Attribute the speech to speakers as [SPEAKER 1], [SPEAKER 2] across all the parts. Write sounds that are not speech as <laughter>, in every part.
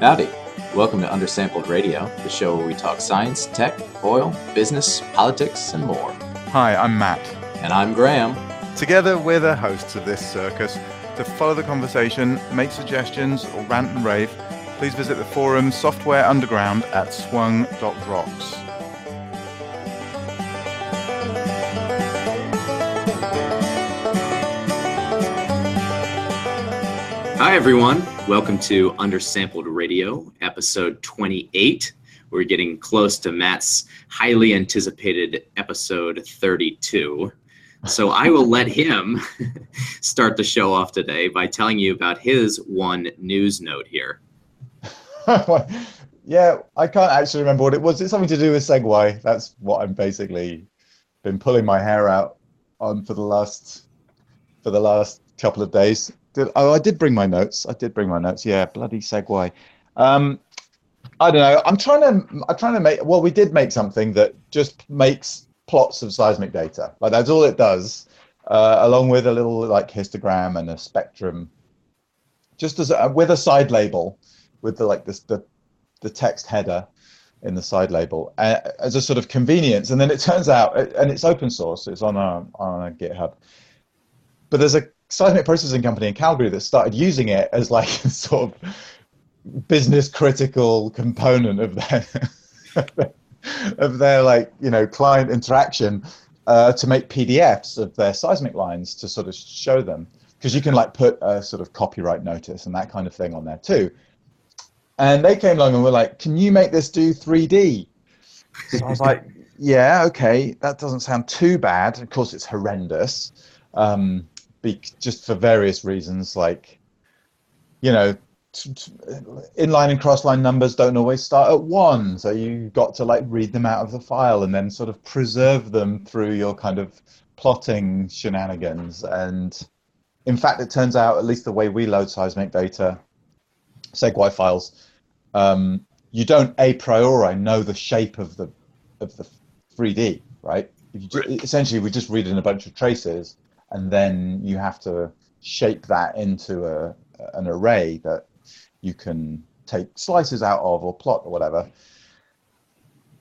[SPEAKER 1] Howdy. Welcome to Undersampled Radio, the show where we talk science, tech, oil, business, politics, and more.
[SPEAKER 2] Hi, I'm Matt.
[SPEAKER 1] And I'm Graham.
[SPEAKER 2] Together, we're the hosts of this circus. To follow the conversation, make suggestions, or rant and rave, please visit the forum Software Underground at swung.rocks.
[SPEAKER 1] Hi, everyone. Welcome to Undersampled Radio, episode 28. We're getting close to Matt's highly anticipated episode 32. So I will let him <laughs> start the show off today by telling you about his one news note here. <laughs>
[SPEAKER 3] yeah, I can't actually remember what it was. It's something to do with SEG-Y. That's what I'm basically been pulling my hair out on for the last for the last couple of days. Did, oh, I did bring my notes. I did bring my notes. Yeah, bloody SEG-Y. Um, I don't know. I'm trying to. I'm trying to make. Well, we did make something that just makes plots of seismic data. Like that's all it does, uh, along with a little like histogram and a spectrum, just as a, with a side label, with the like this the the text header in the side label uh, as a sort of convenience. And then it turns out, and it's open source. It's on a on a GitHub. But there's a seismic processing company in Calgary that started using it as like a <laughs> sort of business critical component of their <laughs> of their like you know client interaction uh, to make PDFs of their seismic lines to sort of show them because you can like put a sort of copyright notice and that kind of thing on there too. And they came along and were like, "Can you make this do 3D?" So I was like, <laughs> "Yeah, okay, that doesn't sound too bad. Of course, it's horrendous, um, be, just for various reasons, like you know, inline and crossline numbers don't always start at one, so you got to like read them out of the file and then sort of preserve them through your kind of plotting shenanigans. And in fact, it turns out, at least the way we load seismic data, SEG-Y files, um, you don't a priori know the shape of the of the 3D, right? Just, essentially, we just read in a bunch of traces, and then you have to shape that into a an array that you can take slices out of or plot or whatever.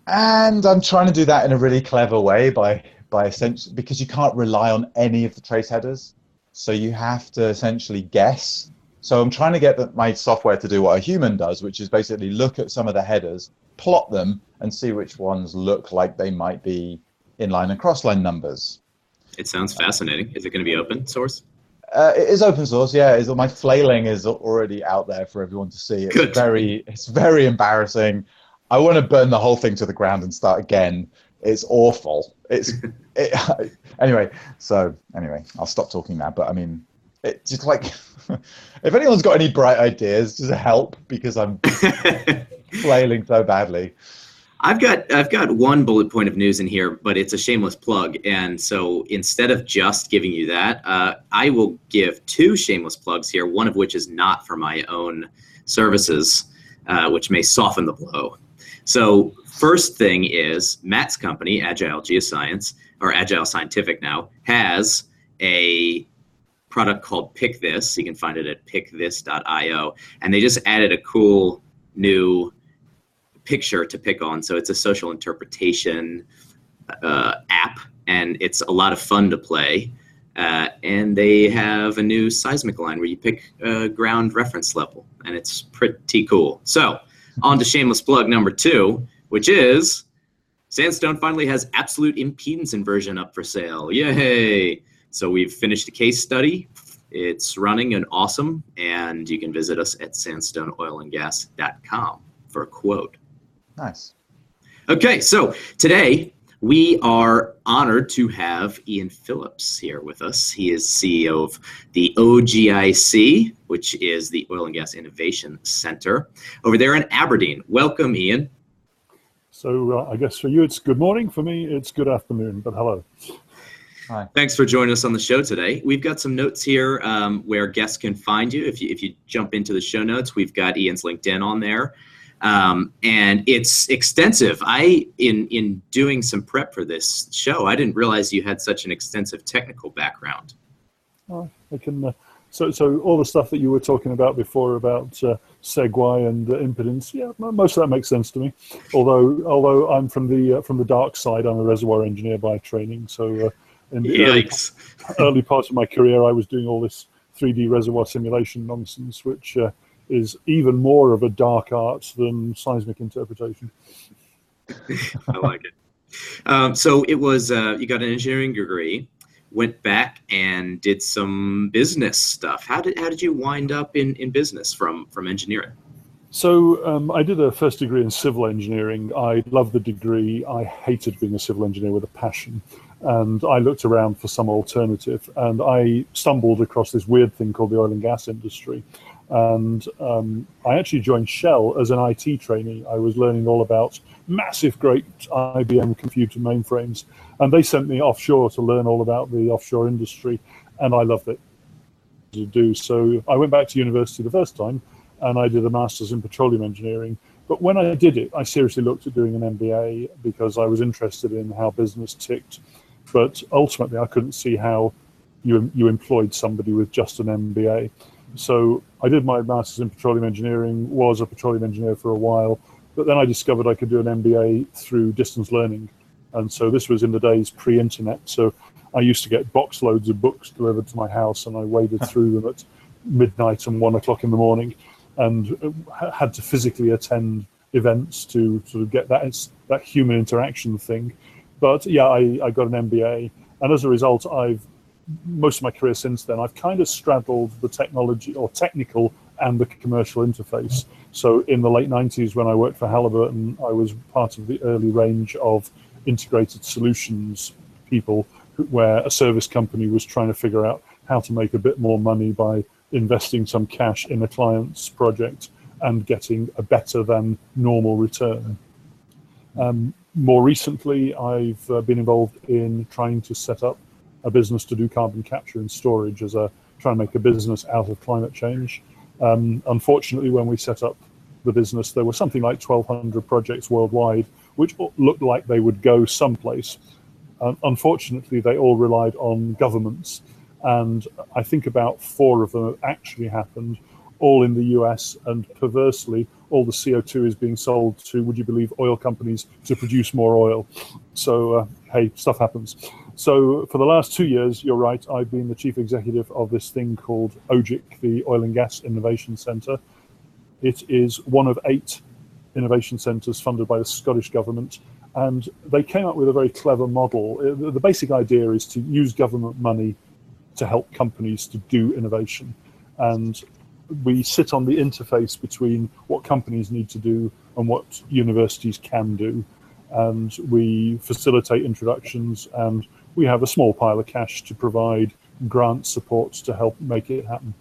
[SPEAKER 3] And I'm trying to do that in a really clever way by by essentially because you can't rely on any of the trace headers, so you have to essentially guess. So I'm trying to get the, my software to do what a human does, which is basically look at some of the headers, plot them, and see which ones look like they might be inline and crossline numbers.
[SPEAKER 1] It sounds fascinating. Is it going to be open source?
[SPEAKER 3] Uh, it is open source, yeah. It's, my flailing is already out there for everyone to see. It's Good. very, it's very embarrassing. I want to burn the whole thing to the ground and start again. It's awful. It's <laughs> it, <laughs> anyway. So anyway, I'll stop talking now. But I mean, it's just like <laughs> if anyone's got any bright ideas, just help because I'm flailing so badly.
[SPEAKER 1] I've got I've got one bullet point of news in here, but it's a shameless plug. And so instead of just giving you that, uh, I will give two shameless plugs here. One of which is not for my own services, uh, which may soften the blow. So first thing is Matt's company, Agile Geoscience or Agile Scientific now, has a product called Pick This. You can find it at pickthis.io, and they just added a cool new picture to pick on. So it's a social interpretation uh, app, and it's a lot of fun to play. Uh, and they have a new seismic line where you pick a ground reference level, and it's pretty cool. So, on to shameless plug number two, which is Sandstone finally has absolute impedance inversion up for sale. Yay! So, we've finished a case study. It's running and awesome, and you can visit us at sandstoneoilandgas.com for a quote.
[SPEAKER 3] Nice.
[SPEAKER 1] Okay, so today we are honored to have Ian Phillips here with us. He is CEO of the OGIC, which is the Oil and Gas Innovation Center over there in Aberdeen. Welcome, Ian.
[SPEAKER 4] So uh, I guess for you it's good morning. For me, it's good afternoon. But hello.
[SPEAKER 1] Hi. Thanks for joining us on the show today. We've got some notes here um, where guests can find you. If you if you jump into the show notes, we've got Ian's LinkedIn on there um, and it's extensive. I in in doing some prep for this show, I didn't realize you had such an extensive technical background.
[SPEAKER 4] I can uh, so, so all the stuff that you were talking about before about uh, SEG-Y and uh, impedance, yeah, most of that makes sense to me. Although, although I'm from the uh, from the dark side, I'm a reservoir engineer by training. So, uh, in the early, early part of my career, I was doing all this 3D reservoir simulation nonsense, which uh, is even more of a dark art than seismic interpretation. <laughs>
[SPEAKER 1] I like it. Um, so it was uh, you got an engineering degree, went back and did some business stuff. How did how did you wind up in, in business from from engineering?
[SPEAKER 4] So um, I did a first degree in civil engineering. I loved the degree. I hated being a civil engineer with a passion, and I looked around for some alternative. And I stumbled across this weird thing called the oil and gas industry. And um, I actually joined Shell as an IT trainee. I was learning all about massive, great IBM computer mainframes. And they sent me offshore to learn all about the offshore industry. And I loved it to do. So I went back to university the first time and I did a master's in petroleum engineering. But when I did it, I seriously looked at doing an MBA because I was interested in how business ticked. But ultimately, I couldn't see how you, you employed somebody with just an MBA. So I did my master's in petroleum engineering, was a petroleum engineer for a while, but then I discovered I could do an MBA through distance learning. And so this was in the days pre internet. So I used to get box loads of books delivered to my house and I waded <laughs> through them at midnight and one o'clock in the morning and uh, had to physically attend events to sort of get that, that human interaction thing. But yeah, I, I got an MBA. And as a result, I've most of my career since then, I've kind of straddled the technology or technical and the commercial interface. So in the late 90s, when I worked for Halliburton, I was part of the early range of integrated solutions people where a service company was trying to figure out how to make a bit more money by investing some cash in a client's project and getting a better than normal return. Um, more recently, I've uh, been involved in trying to set up a business to do carbon capture and storage as a try and make a business out of climate change. Um, unfortunately, when we set up the business, there were something like 1,200 projects worldwide, which looked like they would go someplace. Unfortunately, they all relied on governments, and I think about four of them actually happened, all in the US, and perversely, all the CO2 is being sold to, would you believe, oil companies to produce more oil. So, uh, hey, stuff happens. So for the last two years, you're right, I've been the chief executive of this thing called OGIC, the Oil and Gas Innovation Centre. It is one of eight innovation centres funded by the Scottish Government. And they came up with a very clever model. Uh, the basic idea is to use government money to help companies to do innovation. And we sit on the interface between what companies need to do and what universities can do. And we facilitate introductions and we have a small pile of cash to provide grant support to help make it happen.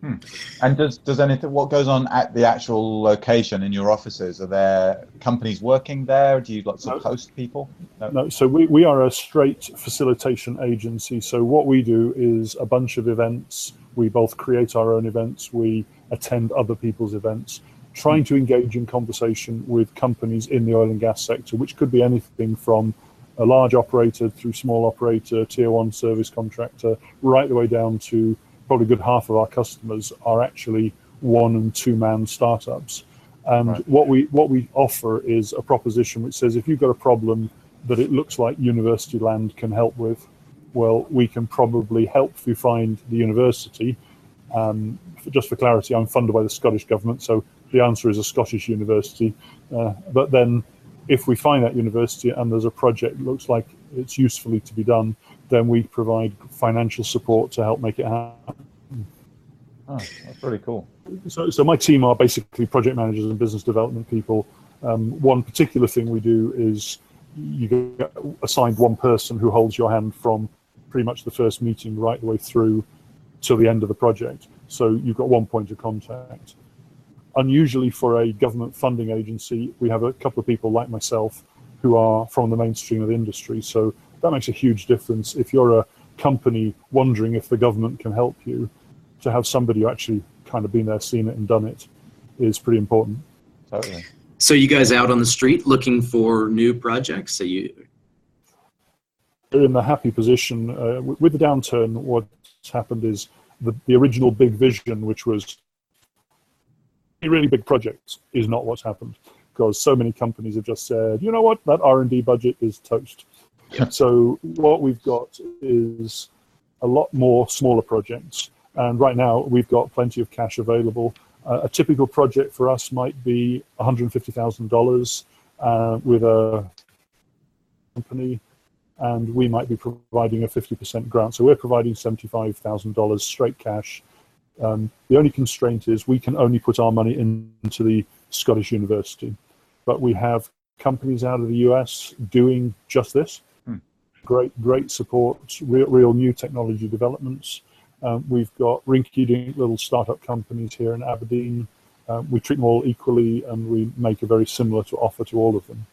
[SPEAKER 3] Hmm. And does does anything what goes on at the actual location in your offices? Are there companies working there? Do you lots of no. host people?
[SPEAKER 4] No. no. So we, we are a straight facilitation agency. So what we do is a bunch of events. We both create our own events. We attend other people's events, trying to engage in conversation with companies in the oil and gas sector, which could be anything from a large operator through small operator, tier one service contractor, right the way down to probably a good half of our customers are actually one and two man startups. And right. what we what we offer is a proposition which says if you've got a problem that it looks like university land can help with, well, we can probably help you find the university. Um, for, just for clarity, I'm funded by the Scottish government, so the answer is a Scottish university. Uh, but then if we find that university and there's a project that looks like it's usefully to be done, then we provide financial support to help make it happen.
[SPEAKER 3] Oh, that's really cool.
[SPEAKER 4] So, so my team are basically project managers and business development people. Um, one particular thing we do is you get assigned one person who holds your hand from pretty much the first meeting right the way through till the end of the project. So you've got one point of contact unusually for a government funding agency, we have a couple of people like myself who are from the mainstream of the industry. So that makes a huge difference. If you're a company wondering if the government can help you, to have somebody who actually kind of been there, seen it, and done it is pretty important.
[SPEAKER 3] Totally.
[SPEAKER 1] So you guys out on the street looking for new projects? So you
[SPEAKER 4] are in the happy position uh, with the downturn. What's happened is the, the original big vision, which was a really big projects is not what's happened because so many companies have just said, you know what, that R&D budget is toast. So what we've got is a lot more smaller projects. And right now we've got plenty of cash available. Uh, a typical project for us might be $150,000 uh, with a company, and we might be providing a 50% grant. So we're providing $75,000 straight cash. Um, the only constraint is we can only put our money into the Scottish University, but we have companies out of the US doing just this. Hmm. Great, great support, real, real new technology developments. Um, we've got rinky-dink little startup companies here in Aberdeen. Um, we treat them all equally, and we make a very similar to offer to all of them.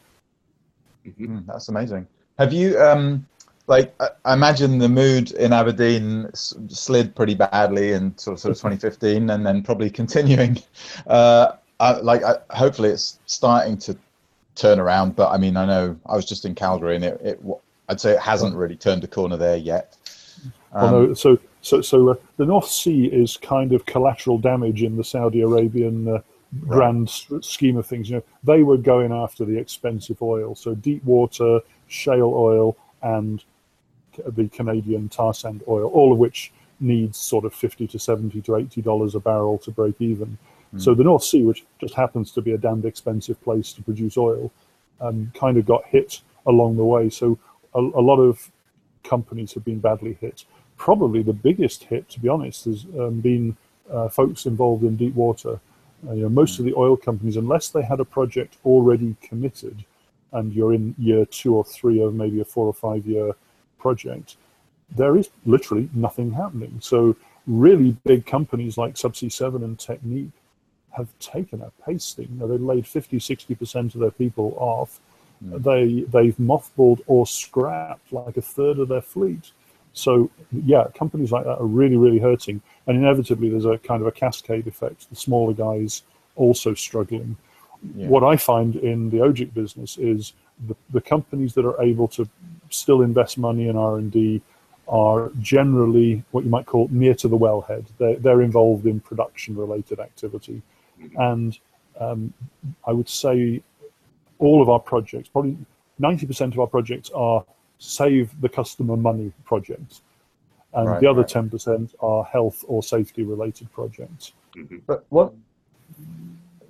[SPEAKER 3] Mm, that's amazing. Have you, um, like, I imagine the mood in Aberdeen slid pretty badly in sort of, sort of <laughs> 2015, and then probably continuing. <laughs> Uh, I, like, I, hopefully, it's starting to turn around. But I mean, I know I was just in Calgary, and it, it I'd say it hasn't really turned a corner there yet.
[SPEAKER 4] Um, well, no, so so so uh, the North Sea is kind of collateral damage in the Saudi Arabian uh, grand right. scheme of things. You know, they were going after the expensive oil, so deep water, shale oil, and the Canadian tar sand oil, all of which needs sort of fifty to seventy to eighty dollars a barrel to break even. Mm. So the North Sea, which just happens to be a damned expensive place to produce oil, um, kind of got hit along the way. So a, a lot of companies have been badly hit probably the biggest hit, to be honest, has um, been uh, folks involved in deep water. Uh, you know, most of the oil companies, unless they had a project already committed, and you're in year two or three of maybe a four or five year project, there is literally nothing happening. So really big companies like Subsea 7 and Technip have taken a pasting. You know, they've laid 50, 60% of their people off. Mm. They, they've mothballed or scrapped like a third of their fleet. So yeah, companies like that are really, really hurting, and inevitably there's a kind of a cascade effect. The smaller guys also struggling. Yeah. What I find in the OGIC business is the, the companies that are able to still invest money in R and D are generally what you might call near to the wellhead. They're, they're involved in production-related activity, and um, I would say all of our projects, probably 90% of our projects are save the customer money projects. And right, the other right. 10% are health or safety related projects.
[SPEAKER 3] Mm-hmm. But what?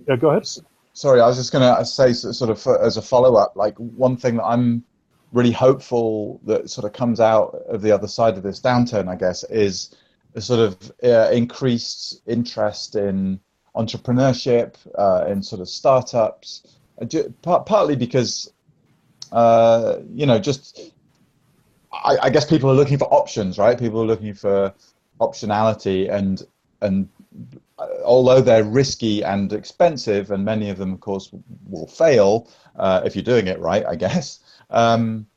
[SPEAKER 4] Yeah, go ahead.
[SPEAKER 3] Sorry, I was just going to say, sort of, as a follow up, like one thing that I'm really hopeful that sort of comes out of the other side of this downturn, I guess, is a sort of uh, increased interest in entrepreneurship, uh, in sort of startups, uh, partly because, uh, you know, just I, I, guess people are looking for options, right? People are looking for optionality, and and uh, although they're risky and expensive, and many of them, of course, will fail uh, if you're doing it right, I guess. Um,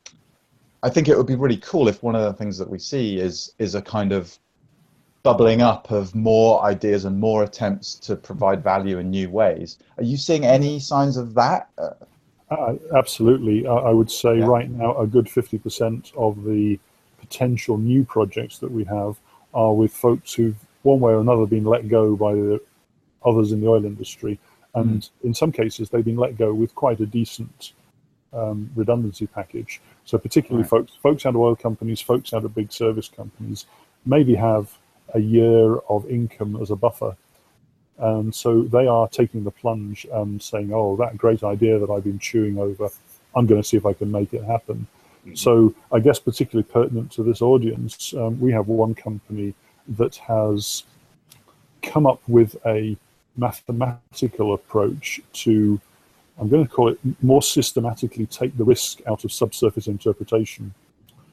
[SPEAKER 3] I think it would be really cool if one of the things that we see is is a kind of bubbling up of more ideas and more attempts to provide value in new ways. Are you seeing any signs of that? Uh,
[SPEAKER 4] absolutely. I, I would say yeah. right now a good 50% of the potential new projects that we have are with folks who've one way or another been let go by the others in the oil industry. And mm. in some cases, they've been let go with quite a decent um, redundancy package. So particularly right. folks, folks out of oil companies, folks out of big service companies, maybe have a year of income as a buffer and so they are taking the plunge and saying, oh, that great idea that I've been chewing over, I'm going to see if I can make it happen. Mm-hmm. So I guess particularly pertinent to this audience, um, we have one company that has come up with a mathematical approach to, I'm going to call it more systematically take the risk out of subsurface interpretation.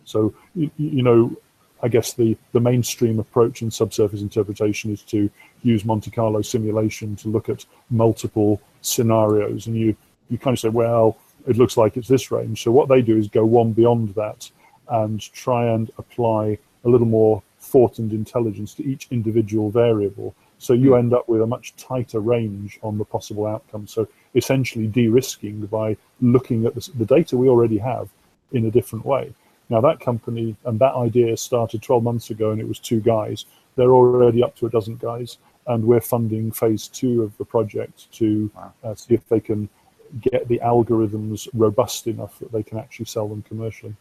[SPEAKER 4] So, you, you know, I guess the, the mainstream approach in subsurface interpretation is to use Monte Carlo simulation to look at multiple scenarios. And you, you kind of say, well, it looks like it's this range. So what they do is go one beyond that and try and apply a little more thought and intelligence to each individual variable. So you end up with a much tighter range on the possible outcome. So essentially de-risking by looking at the, the data we already have in a different way. Now, that company and that idea started 12 months ago, and it was two guys. They're already up to a dozen guys, and we're funding phase two of the project to
[SPEAKER 3] Wow.
[SPEAKER 4] uh, see if they can get the algorithms robust enough that they can actually sell them commercially.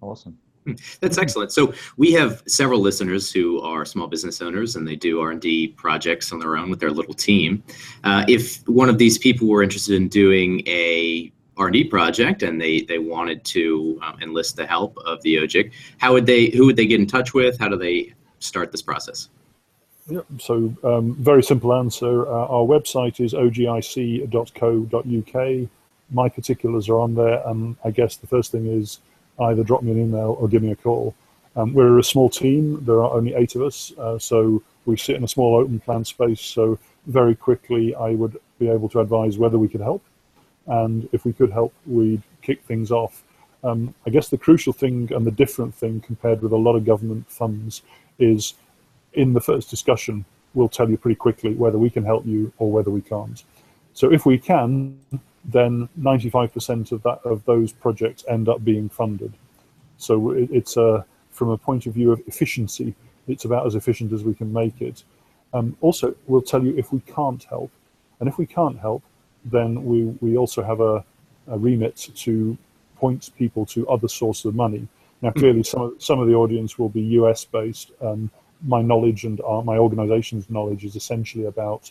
[SPEAKER 3] Awesome. <laughs>
[SPEAKER 1] That's excellent. So we have several listeners who are small business owners and they do R&D projects on their own with their little team. Uh, if one of these people were interested in doing a R&D project and they, they wanted to um, enlist the help of the OGIC, how would they, who would they get in touch with? How do they start this process?
[SPEAKER 4] Yep. So, um, very simple answer. Uh, our website is ogic.co.uk. My particulars are on there, and I guess the first thing is either drop me an email or give me a call. Um, we're a small team. There are only eight of us, uh, so we sit in a small open plan space. So, very quickly, I would be able to advise whether we could help, and if we could help, we'd kick things off. Um, I guess the crucial thing and the different thing compared with a lot of government funds is in the first discussion, we'll tell you pretty quickly whether we can help you or whether we can't. So if we can, then 95% of that of those projects end up being funded. So it, it's a from a point of view of efficiency, it's about as efficient as we can make it. Um, also, we'll tell you if we can't help, and if we can't help, then we we also have a, a remit to point people to other sources of money. Now, clearly, some of, some of the audience will be US based. Um, my knowledge and our, my organization's knowledge is essentially about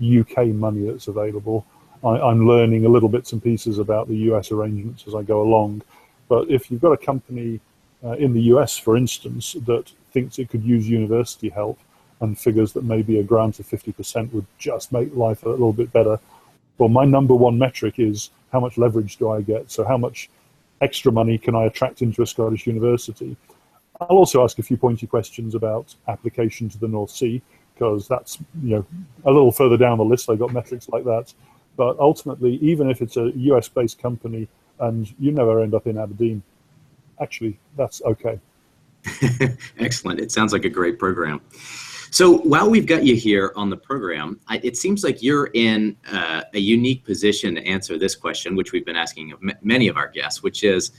[SPEAKER 4] UK money that's available. I, I'm learning a little bits and pieces about the US arrangements as I go along. But if you've got a company uh, in the US, for instance, that thinks it could use university help and figures that maybe a grant of 50% would just make life a little bit better, well, my number one metric is how much leverage do I get? So, how much extra money can I attract into a Scottish university? I'll also ask a few pointy questions about application to the North Sea because that's you know a little further down the list. I got metrics like that, but ultimately, even if it's a US-based company and you never end up in Aberdeen, actually that's okay. <laughs>
[SPEAKER 1] Excellent. It sounds like a great program. So while we've got you here on the program, I, it seems like you're in uh, a unique position to answer this question, which we've been asking of m- many of our guests, which is,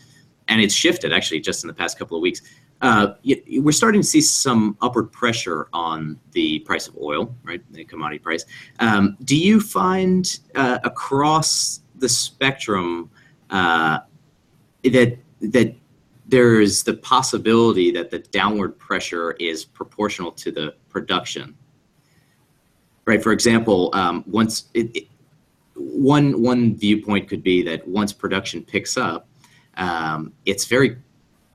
[SPEAKER 1] and it's shifted actually just in the past couple of weeks. Uh, we're starting to see some upward pressure on the price of oil, right? The commodity price. Um, do you find uh, across the spectrum uh, that that there's the possibility that the downward pressure is proportional to the production. Right. For example, um, once it, it, one one viewpoint could be that once production picks up, um, it's very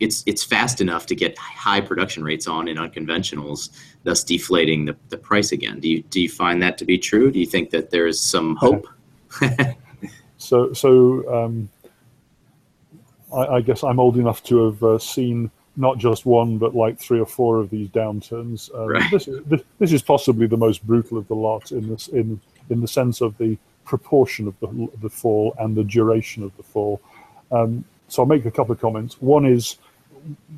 [SPEAKER 1] it's it's fast enough to get high production rates on in unconventionals, thus deflating the, the price again. Do you do you find that to be true? Do you think that there's some hope? <laughs> <laughs>
[SPEAKER 4] So, so um, I, I guess I'm old enough to have uh, seen not just one, but like three or four of these downturns. Um,
[SPEAKER 1] Right.
[SPEAKER 4] this, is, this, this is possibly the most brutal of the lot in this in in the sense of the proportion of the the fall and the duration of the fall. Um, so I'll make a couple of comments. One is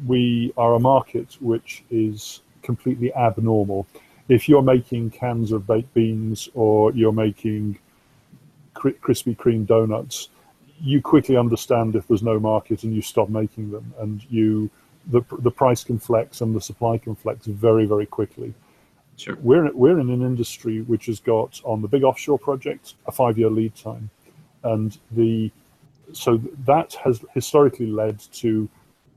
[SPEAKER 4] we are a market which is completely abnormal. If you're making cans of baked beans or you're making Kri- Krispy Kreme donuts, you quickly understand if there's no market and you stop making them, and you the the price can flex and the supply can flex very very quickly.
[SPEAKER 1] Sure.
[SPEAKER 4] We're we're in an industry which has got on the big offshore projects a five year lead time, and the so that has historically led to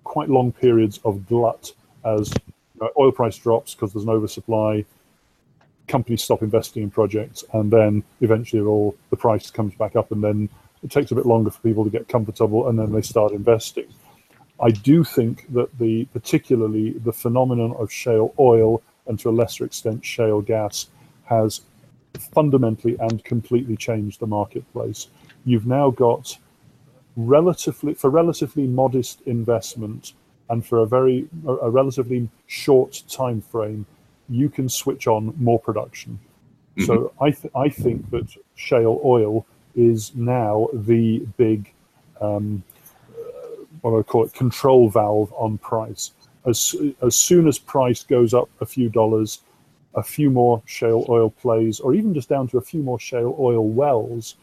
[SPEAKER 4] quite long periods of glut as oil price drops because there's an oversupply. Companies stop investing in projects, and then eventually all the price comes back up, and then it takes a bit longer for people to get comfortable, and then they start investing. I do think that the particularly the phenomenon of shale oil and to a lesser extent shale gas has fundamentally and completely changed the marketplace. You've now got relatively for relatively modest investment and for a very a, relatively short time frame, you can switch on more production. So I th- I think that shale oil is now the big um, what do I call it control valve on price. As as soon as price goes up a few dollars, a few more shale oil plays, or even just down to a few more shale oil wells,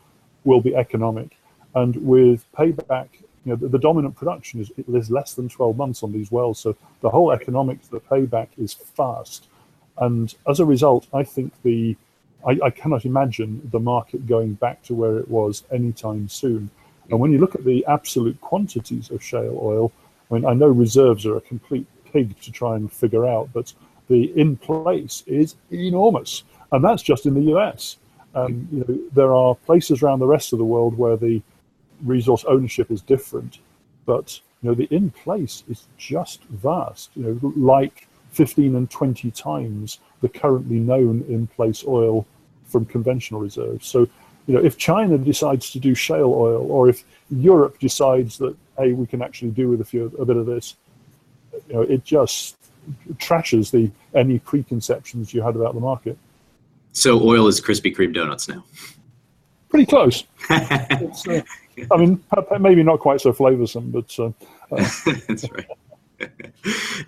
[SPEAKER 4] will be economic. And with payback you know, the, the, dominant production is, is less than 12 months on these wells. So the whole economics, the payback is fast. And as a result, I think the I, I, cannot imagine the market going back to where it was anytime soon. And when you look at the absolute quantities of shale oil, I mean, I know reserves are a complete pig to try and figure out, but the in place is enormous, and that's just in the US. Um, you know, there are places around the rest of the world where the resource ownership is different, but you know, the in place is just vast. You know, like 15 and 20 times the currently known in place oil from conventional reserves. So, you know, if China decides to do shale oil, or if Europe decides that hey, we can actually do with a few a bit of this, you know, it just trashes the any preconceptions you had about the market.
[SPEAKER 1] So oil is Krispy Kreme donuts now.
[SPEAKER 4] Pretty close. <laughs> uh, I mean, maybe not quite so flavoursome, but uh,
[SPEAKER 1] uh. <laughs> that's right. <laughs>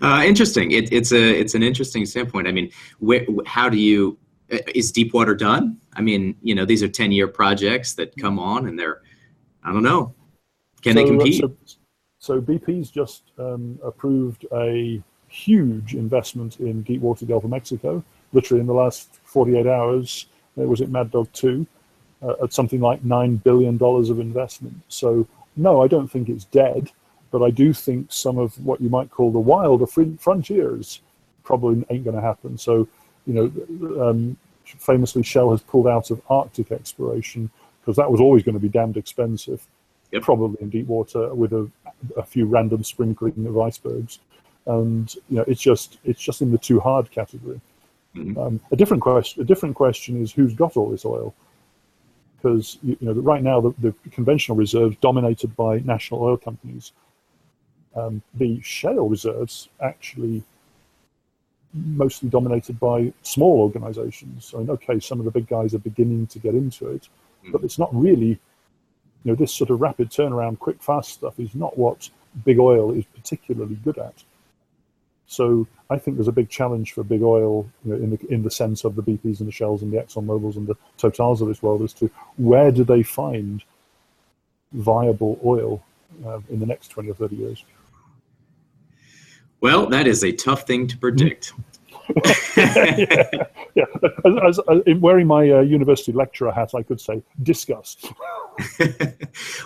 [SPEAKER 1] Uh, interesting. It, it's a it's an interesting standpoint. I mean, wh- how do you uh, is Deepwater done? I mean, you know, these are ten year projects that come on, and they're I don't know. Can so, they compete?
[SPEAKER 4] So, so BP's just um, approved a huge investment in Deepwater Gulf of Mexico. Literally in the last 48 hours, it was at Mad Dog 2 uh, at something like $9 billion of investment. So, no, I don't think it's dead, but I do think some of what you might call the wilder frontiers probably ain't going to happen. So, you know, um, famously, Shell has pulled out of Arctic exploration because that was always going to be damned expensive, yep. probably in deep water with a, a few random sprinkling of icebergs. And you know, it's just it's just in the too hard category. Mm-hmm. Um, a different question. A different question is who's got all this oil? Because you, know, right now the, the, conventional reserves dominated by national oil companies. Um, the shale reserves actually mostly dominated by small organizations. I mean, okay, some of the big guys are beginning to get into it, mm-hmm. but it's not really, you know, this sort of rapid turnaround, quick, fast stuff is not what big oil is particularly good at. So I think there's a big challenge for big oil you know, in the in the sense of the BPs and the Shells and the Exxon Mobils and the Totals of this world as to where do they find viable oil uh, in the next 20 or 30 years.
[SPEAKER 1] Well, that is a tough thing to predict. <laughs>
[SPEAKER 4] yeah, yeah. As, as, in wearing my uh, university lecturer hat, I could say discuss. <laughs>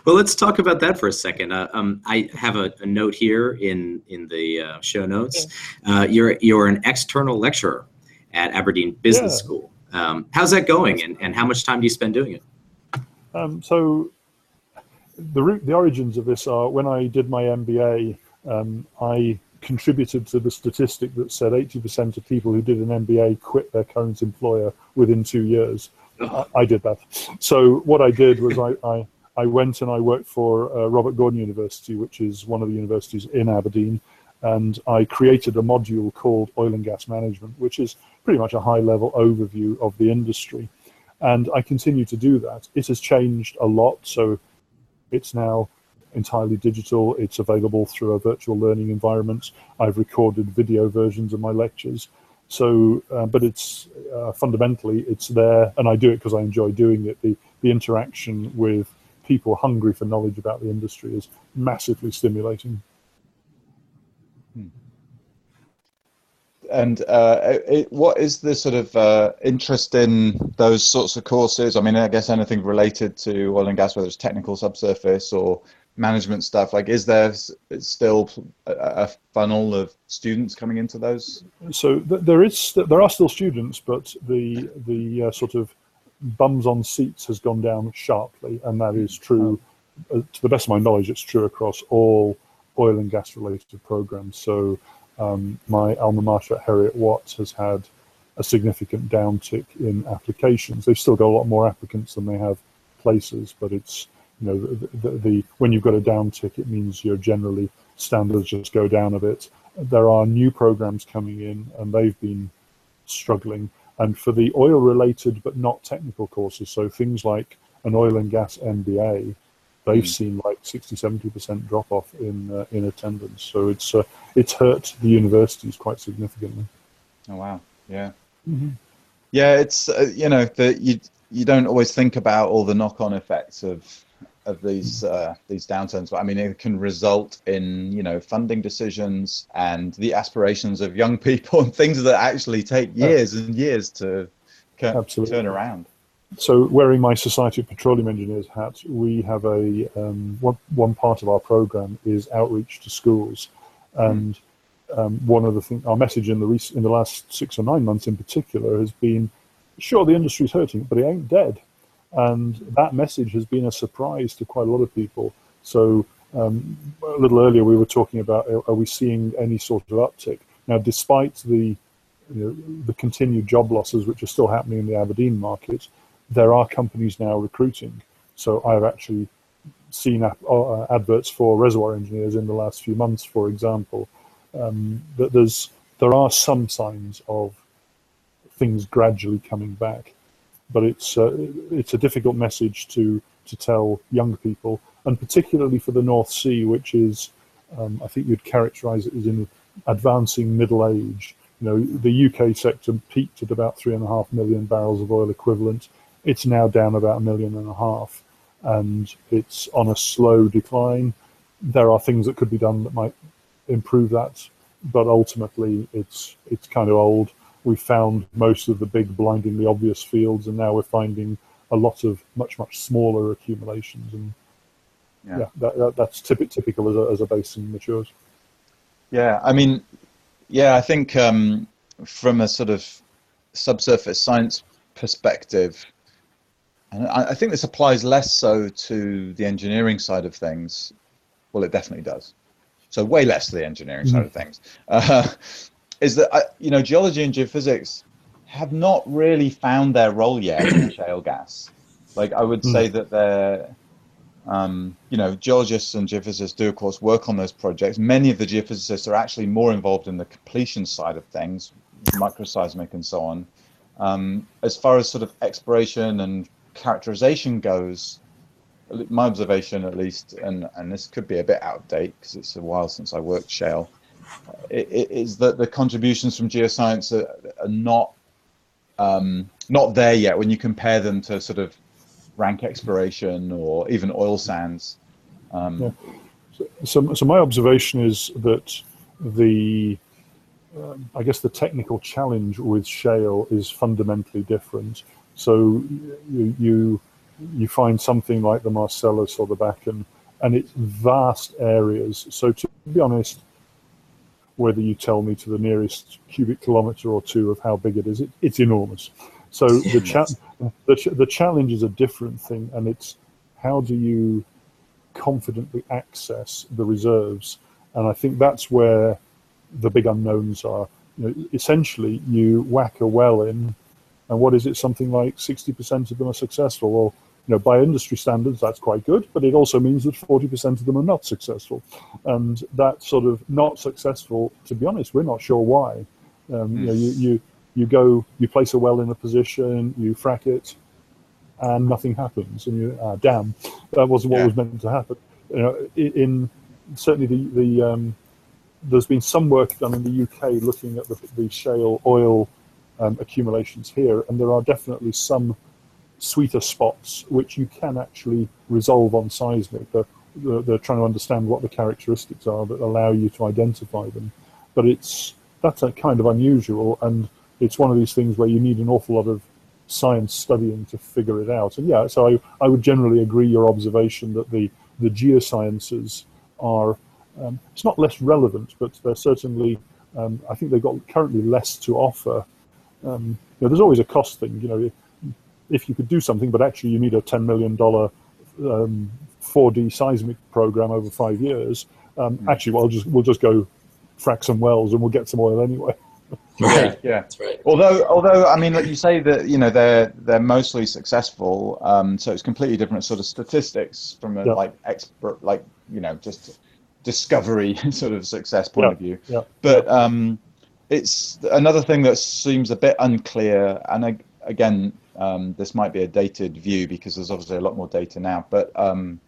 [SPEAKER 1] well, let's talk about that for a second. Uh, um, I have a, a, note here in in the uh, show notes. Uh, you're you're an external lecturer at Aberdeen Business yeah. School. Um, how's that going, and, and how much time do you spend doing it?
[SPEAKER 4] Um, so, the root, the origins of this are when I did my MBA. Um, I contributed to the statistic that said 80% of people who did an MBA quit their current employer within two years. I, I did that. So what I did was I, I, I went and I worked for uh, Robert Gordon University, which is one of the universities in Aberdeen, and I created a module called Oil and Gas Management, which is pretty much a high level overview of the industry. And I continue to do that. It has changed a lot, so it's now entirely digital. It's available through a virtual learning environment. I've recorded video versions of my lectures. So, uh, but it's uh, fundamentally it's there, and I do it because I enjoy doing it. The the interaction with people hungry for knowledge about the industry is massively stimulating.
[SPEAKER 3] Hmm. And uh, it, what is the sort of uh, interest in those sorts of courses? I mean, I guess anything related to oil and gas, whether it's technical subsurface or management stuff? Like is there still a, funnel of students coming into those?
[SPEAKER 4] So there is there are still students but the the uh, sort of bums on seats has gone down sharply and that is true uh, to the best of my knowledge it's true across all oil and gas related programs. So um, my alma mater at Heriot Watt has had a significant downtick in applications. They've still got a lot more applicants than they have places but it's you know, the, the, the, when you've got a downtick, it means you're generally standards just go down a bit. There are new programs coming in, and they've been struggling. And for the oil-related but not technical courses, so things like an oil and gas MBA, they've mm. seen like 60, 70 percent drop off in uh, in attendance. So it's uh, it's hurt the universities quite significantly.
[SPEAKER 3] Oh wow! Yeah. Mm-hmm. Yeah, it's uh, you know that you you don't always think about all the knock-on effects of of these uh, these downturns, but I mean it can result in you know funding decisions and the aspirations of young <laughs> people and things that actually take years and years to ca- turn around.
[SPEAKER 4] So, wearing my Society of Petroleum Engineers hat, we have a um, one, one part of our program is outreach to schools, and um, one of the things our message in the rec- in the last six or nine months in particular has been, sure the industry's hurting, but it ain't dead, and that message has been a surprise to quite a lot of people. So, um, a little earlier we were talking about are we seeing any sort of uptick now, despite the you know, the continued job losses which are still happening in the Aberdeen market there are companies now recruiting. So I've actually seen uh, adverts for reservoir engineers in the last few months, for example. Um, that there's there are some signs of things gradually coming back, but it's uh, it's a difficult message to to tell young people, and particularly for the North Sea, which is um, I think you'd characterise it as in advancing middle age. You know, the UK sector peaked at about three and a half million barrels of oil equivalent it's now down about a million and a half, and it's on a slow decline. There are things that could be done that might improve that, but ultimately it's it's kind of old. We found most of the big, blindingly obvious fields, and now we're finding a lot of much much smaller accumulations, and yeah, yeah that, that, that's typical typical as a, as a basin matures.
[SPEAKER 3] Yeah, I mean, yeah, I think um, from a sort of subsurface science perspective, and I, I think this applies less so to the engineering side of things. Well, it definitely does. So way less to the engineering mm-hmm. side of things. <laughs> Uh, is that uh, you know geology and geophysics have not really found their role yet in <clears throat> shale gas. Like I would mm. say that they're, um, you know, geologists and geophysicists do of course work on those projects. Many of the geophysicists are actually more involved in the completion side of things, microseismic and so on. Um, as far as sort of exploration and characterization goes, my observation at least, and, and this could be a bit out of date because it's a while since I worked shale, is that the contributions from geoscience are, are not um, not there yet when you compare them to sort of rank exploration or even oil sands. Um,
[SPEAKER 4] yeah. so, so, my observation is that the um, I guess the technical challenge with shale is fundamentally different. So you, you, you find something like the Marcellus or the Bakken, and it's vast areas. So to be honest, whether you tell me to the nearest cubic kilometer or two of how big it is, it, it's enormous. So <laughs> the, cha- the, ch- the challenge is a different thing, and it's how do you confidently access the reserves? And I think that's where the big unknowns are. You know, essentially, you whack a well in and what is it? Something like 60% of them are successful. Well, you know, by industry standards, that's quite good, but it also means that 40% of them are not successful. And that sort of not successful, to be honest, we're not sure why. Um, mm. You know, you, you, you go, you place a well in a position, you frack it, and nothing happens. And you, ah, damn, that wasn't what yeah. was meant to happen. You know, in, certainly the, the um, there's been some work done in the UK looking at the, the shale oil um, accumulations here, and there are definitely some sweeter spots which you can actually resolve on seismic. They're, they're, trying to understand what the characteristics are that allow you to identify them, but it's that's kind of unusual, and it's one of these things where you need an awful lot of science studying to figure it out. And yeah, so I, I would generally agree your observation that the the geosciences are um, it's not less relevant, but they're certainly um, I think they've got currently less to offer um, you know, there's always a cost thing. You know, if you could do something, but actually you need a ten million dollar um, 4D seismic program over five years. Um, mm. Actually, we'll just we'll just go frack some wells and we'll get some oil anyway. <laughs>
[SPEAKER 3] Right. yeah, that's right. Although, although I mean, like you say that you know they're they're mostly successful, um, so it's completely different sort of statistics from a yeah. like expert, like you know, just discovery <laughs> sort of success point
[SPEAKER 4] yeah.
[SPEAKER 3] of view.
[SPEAKER 4] Yeah.
[SPEAKER 3] But um, it's another thing that seems a bit unclear, and again, um, this might be a dated view because there's obviously a lot more data now, but um,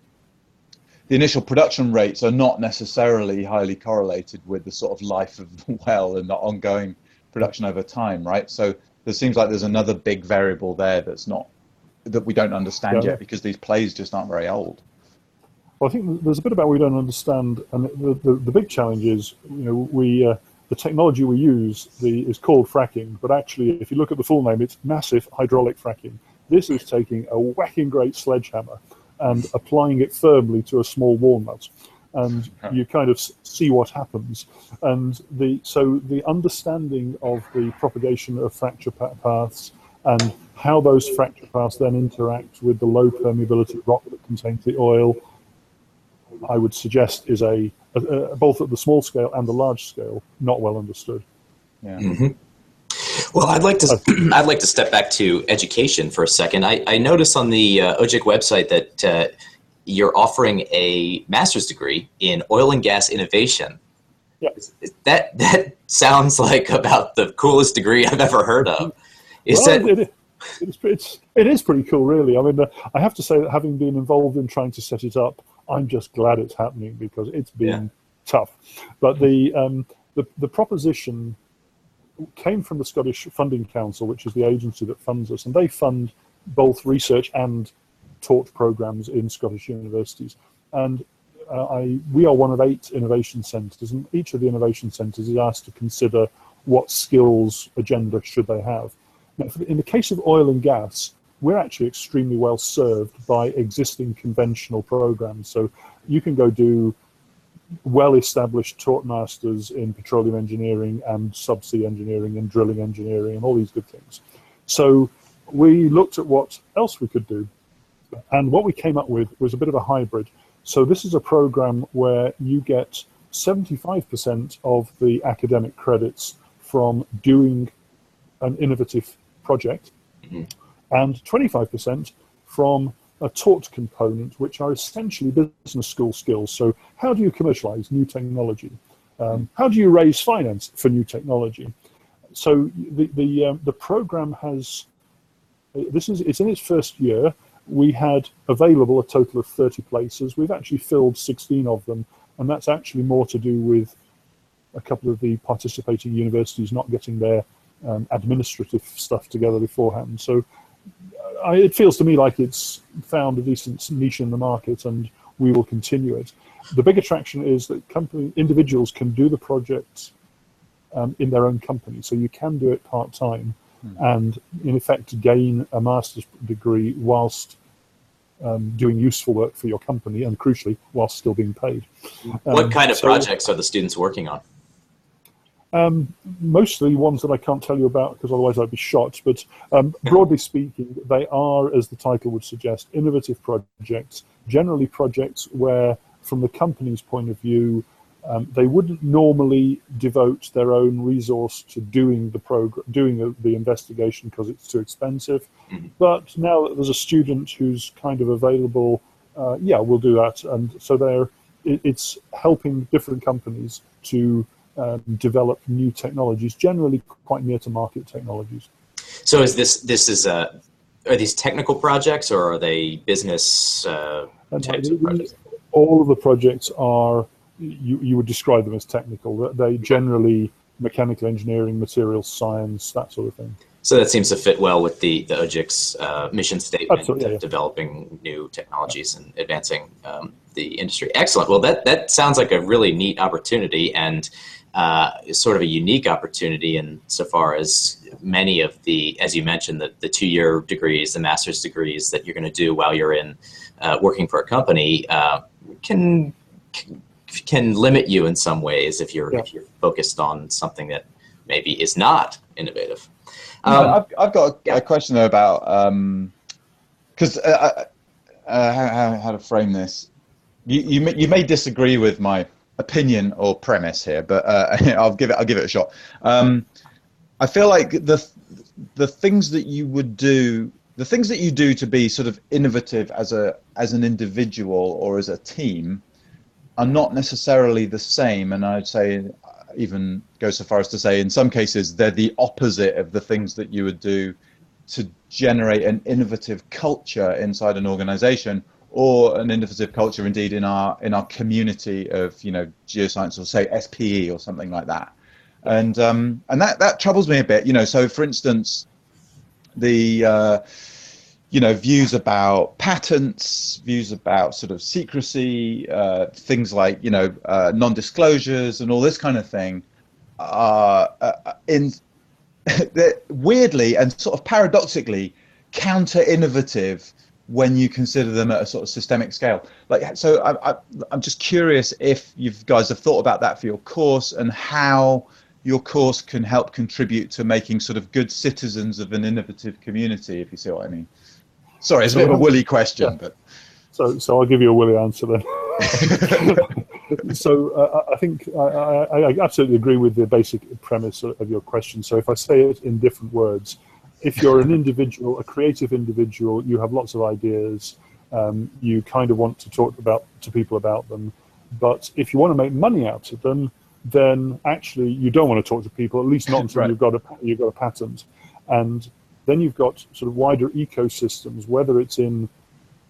[SPEAKER 3] the initial production rates are not necessarily highly correlated with the sort of life of the <laughs> well and the ongoing production over time, right? So there seems like there's another big variable there that's not that we don't understand yeah. yet because these plays just aren't very old.
[SPEAKER 4] Well, I think there's a bit about we don't understand, and the, the, the big challenge is, you know, we uh, the technology we use the, is called fracking, but actually, if you look at the full name, it's massive hydraulic fracking. This is taking a whacking great sledgehammer and applying it firmly to a small walnut, and you kind of see what happens. And the so the understanding of the propagation of fracture paths and how those fracture paths then interact with the low permeability rock that contains the oil, I would suggest is a, a, a both at the small scale and the large scale not well understood.
[SPEAKER 3] Yeah.
[SPEAKER 1] Mm-hmm. Well, I'd like to <clears throat> I'd like to step back to education for a second. I, I notice on the uh, OGIC website that uh, you're offering a master's degree in oil and gas innovation.
[SPEAKER 4] Yeah.
[SPEAKER 1] That that sounds like about the coolest degree I've ever heard of. Is
[SPEAKER 4] well,
[SPEAKER 1] that
[SPEAKER 4] it, it's, it's, it is pretty cool, really. I mean, uh, I have to say that having been involved in trying to set it up, I'm just glad it's happening because it's been
[SPEAKER 1] Yeah.
[SPEAKER 4] tough. But the, um, the the proposition came from the Scottish Funding Council, which is the agency that funds us, and they fund both research and taught programs in Scottish universities. And uh, I, we are one of eight innovation centres, and each of the innovation centres is asked to consider what skills agenda should they have. Now, in the case of oil and gas, we're actually extremely well served by existing conventional programs. So you can go do well-established taught masters in petroleum engineering and subsea engineering and drilling engineering and all these good things. So we looked at what else we could do, and what we came up with was a bit of a hybrid. So this is a program where you get 75% of the academic credits from doing an innovative project, mm-hmm. And 25% from a taught component, which are essentially business school skills. So, how do you commercialize new technology? Um, how do you raise finance for new technology? So, the the um, the program has this is it's in its first year. We had available a total of 30 places. We've actually filled 16 of them, and that's actually more to do with a couple of the participating universities not getting their um, administrative stuff together beforehand. So I, it feels to me like it's found a decent niche in the market, and we will continue it. The big attraction is that company individuals can do the project um, in their own company, so you can do it part time, and in effect gain a master's degree whilst um, doing useful work for your company, and crucially, whilst still being paid.
[SPEAKER 1] what
[SPEAKER 4] Um,
[SPEAKER 1] kind of
[SPEAKER 4] so-
[SPEAKER 1] projects are the students working on?
[SPEAKER 4] Um, mostly ones that I can't tell you about because otherwise I'd be shot. But um, <laughs> broadly speaking, they are, as the title would suggest, innovative projects. Generally, projects where, from the company's point of view, um, they wouldn't normally devote their own resource to doing the program, doing the, the investigation because it's too expensive. But now that there's a student who's kind of available, uh, yeah, we'll do that. And so they're it, it's helping different companies to um, develop new technologies, generally quite near to market technologies.
[SPEAKER 1] So is this this is uh, are these technical projects or are they business uh, types
[SPEAKER 4] they-
[SPEAKER 1] of projects?
[SPEAKER 4] all of the projects are you, you would describe them as technical. They generally mechanical engineering, materials science, that sort of thing.
[SPEAKER 1] So that seems to fit well with the the OGIC's uh, mission statement
[SPEAKER 4] Absolutely,
[SPEAKER 1] of
[SPEAKER 4] yeah.
[SPEAKER 1] developing new technologies and advancing um, the industry. Excellent. Well, that that sounds like a really neat opportunity and uh, sort of a unique opportunity in so far as many of the, as you mentioned, the, the two year degrees, the master's degrees that you're going to do while you're in uh, working for a company uh, can can limit you in some ways if you're
[SPEAKER 4] Yeah.
[SPEAKER 1] if you're focused on something that maybe is not innovative.
[SPEAKER 3] Um,
[SPEAKER 1] Um,
[SPEAKER 3] I've, I've got a,
[SPEAKER 1] yeah.
[SPEAKER 3] a question though about because uh, uh, how, how, how to frame this. You, you may, you may disagree with my opinion or premise here, but uh, <laughs> I'll give it I'll give it a shot. Um, I feel like the the things that you would do, the things that you do to be sort of innovative as a as an individual or as a team, are not necessarily the same. And I'd say even go so far as to say in some cases they're the opposite of the things that you would do to generate an innovative culture inside an organization or an innovative culture indeed in our in our community of you know geoscience or say SPE or something like that. And um, and that that troubles me a bit you know. So for instance the uh, you know, views about patents, views about sort of secrecy, uh, things like you know uh, non-disclosures and all this kind of thing, are uh, in <laughs> weirdly and sort of paradoxically counter-innovative when you consider them at a sort of systemic scale. Like, so I, I, I'm just curious if you guys have thought about that for your course and how your course can help contribute to making sort of good citizens of an innovative community, if you see what I mean. Sorry, it's a bit of a woolly question, yeah. but
[SPEAKER 4] so so I'll give you a woolly answer then. <laughs> so uh, I think I, I, I, absolutely agree with the basic premise of your question. So if I say it in different words, if you're an individual, a creative individual, you have lots of ideas. Um, you kind of want to talk about to people about them, but if you want to make money out of them, then actually you don't want to talk to people. At least not <laughs> until right. you've got a you've got a patent, and then you've got sort of wider ecosystems, whether it's in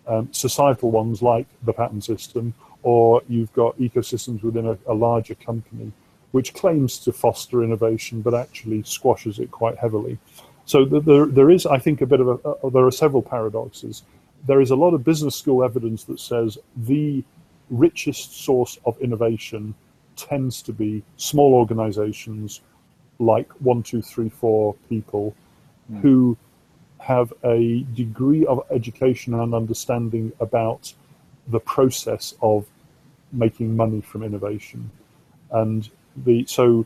[SPEAKER 4] um, societal ones like the patent system, or you've got ecosystems within a, a larger company, which claims to foster innovation but actually squashes it quite heavily. So there, there is, I think, a bit of a, there are several paradoxes. There is a lot of business school evidence that says the richest source of innovation tends to be small organizations like one, two, three, four people mm. who have a degree of education and understanding about the process of making money from innovation. And the so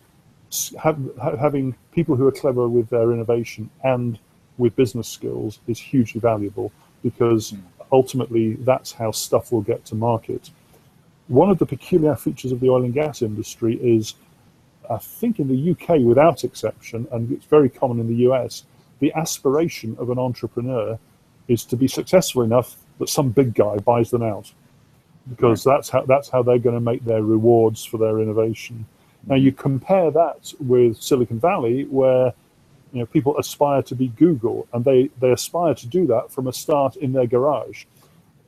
[SPEAKER 4] have, having people who are clever with their innovation and with business skills is hugely valuable because mm. ultimately that's how stuff will get to market. One of the peculiar features of the oil and gas industry is, I think in the UK without exception, and it's very common in the US, the aspiration of an entrepreneur is to be successful enough that some big guy buys them out because that's how that's how they're going to make their rewards for their innovation. Now you compare that with Silicon Valley, where you know people aspire to be Google, and they they aspire to do that from a start in their garage.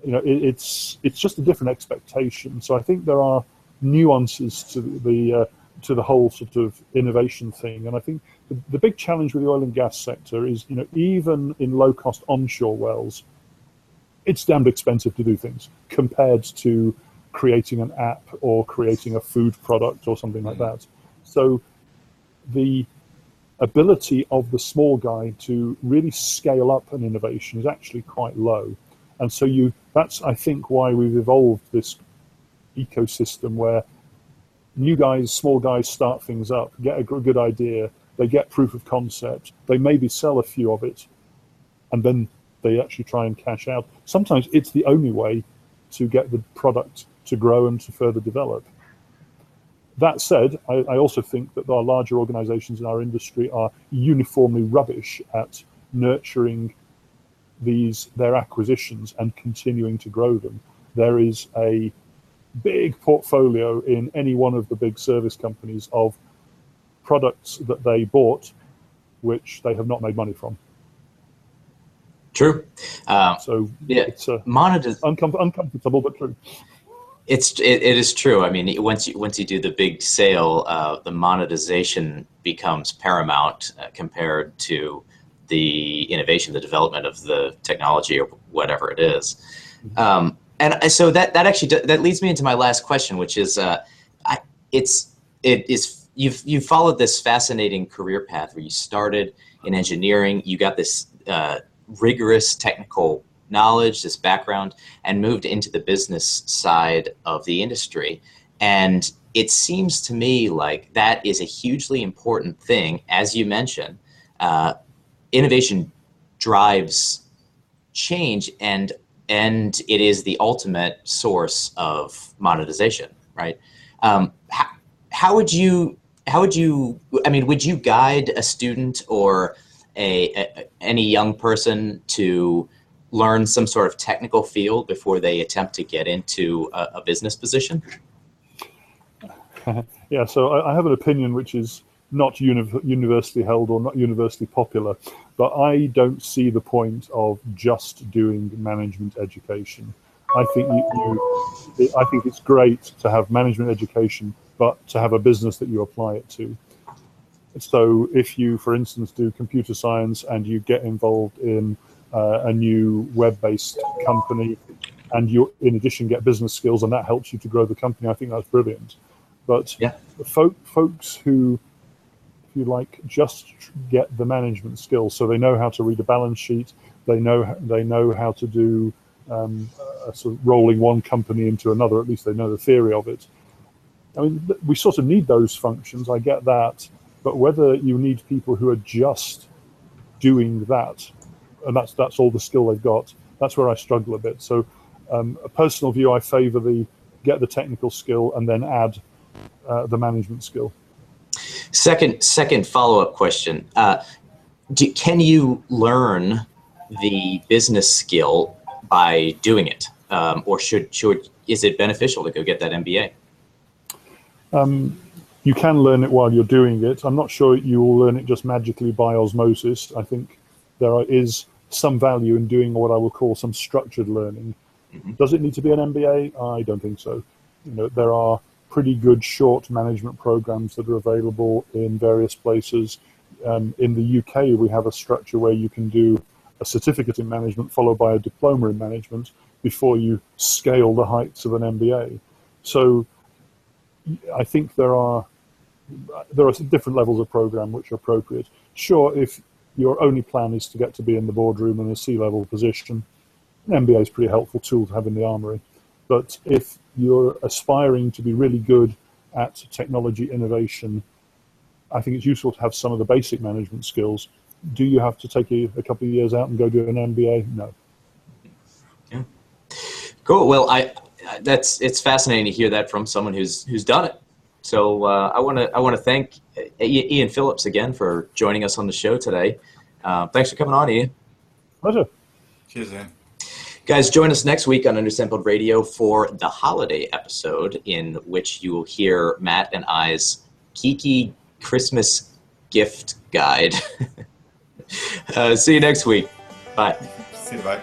[SPEAKER 4] You know, it, it's it's just a different expectation. So I think there are nuances to the uh, to the whole sort of innovation thing, and I think the, the big challenge with the oil and gas sector is, you know, even in low cost onshore wells, it's damned expensive to do things compared to creating an app or creating a food product or something like mm-hmm. that. So the ability of the small guy to really scale up an innovation is actually quite low. And so you that's I think why we've evolved this ecosystem where new guys, small guys start things up, get a good idea, they get proof of concept, they maybe sell a few of it, and then they actually try and cash out. Sometimes it's the only way to get the product to grow and to further develop. That said, I, I also think that our larger organizations in our industry are uniformly rubbish at nurturing these their acquisitions and continuing to grow them. There is a big portfolio in any one of the big service companies of products that they bought which they have not made money from.
[SPEAKER 1] True.
[SPEAKER 4] Uh, so yeah, it's uh, monetiz- uncom- uncomfortable but true.
[SPEAKER 1] It's it, it is true. I mean, once you once you do the big sale, uh, the monetization becomes paramount uh, compared to the innovation, the development of the technology or whatever it is. Mm-hmm. Um, and so that that actually that leads me into my last question, which is, uh, I, it's it is you've you've followed this fascinating career path where you started in engineering, you got this uh, rigorous technical knowledge, this background, and moved into the business side of the industry. And it seems to me like that is a hugely important thing. As you mentioned, uh, innovation drives change, and and it is the ultimate source of monetization, right? Um, how, how would you how would you i mean would you guide a student or a, a, any young person to learn some sort of technical field before they attempt to get into a, a business position? <laughs>
[SPEAKER 4] yeah, so I, I, have an opinion which is not uni- universally held or not universally popular, but I don't see the point of just doing management education. I think you, you, I think it's great to have management education, but to have a business that you apply it to. So if you, for instance, do computer science and you get involved in uh, a new web-based company, and you, in addition, get business skills, and that helps you to grow the company. I think that's brilliant. But
[SPEAKER 1] Yeah.
[SPEAKER 4] folk, folks who, you like, just get the management skills, so they know how to read a balance sheet, they know they know how to do um, sort of rolling one company into another. At least they know the theory of it. I mean, we sort of need those functions. I get that, but whether you need people who are just doing that, and that's that's all the skill they've got. That's where I struggle a bit. So, um, a personal view, I favour the get the technical skill and then add uh, the management skill.
[SPEAKER 1] Second, second follow-up question: uh, do, Can you learn the business skill by doing it, um, or should should is it beneficial to go get that MBA?
[SPEAKER 4] Um, you can learn it while you're doing it. I'm not sure you will learn it just magically by osmosis. I think there are, is some value in doing what I will call some structured learning.
[SPEAKER 1] Mhm.
[SPEAKER 4] Does it need to be an MBA? I don't think so. You know, there are pretty good short management programs that are available in various places. Um, in the UK, we have a structure where you can do a certificate in management followed by a diploma in management before you scale the heights of an MBA. So I think there are there are different levels of program which are appropriate. Sure, if your only plan is to get to be in the boardroom in a C-level position, an MBA is a pretty helpful tool to have in the armory. But if you're aspiring to be really good at technology innovation, I think it's useful to have some of the basic management skills. Do you have to take a, a couple of years out and go do an MBA? No. Yeah.
[SPEAKER 1] Cool. Well, I that's it's fascinating to hear that from someone who's who's done it. So uh, I want to I want to thank uh, Ian Phillips again for joining us on the show today. Uh, thanks for coming on, Ian.
[SPEAKER 4] Pleasure.
[SPEAKER 2] Cheers, Ian.
[SPEAKER 1] Guys, join us next week on Undersampled Radio for the holiday episode, in which you will hear Matt and I's Kiki Christmas gift guide. <laughs> uh, see you next week. Bye.
[SPEAKER 2] See you, bye.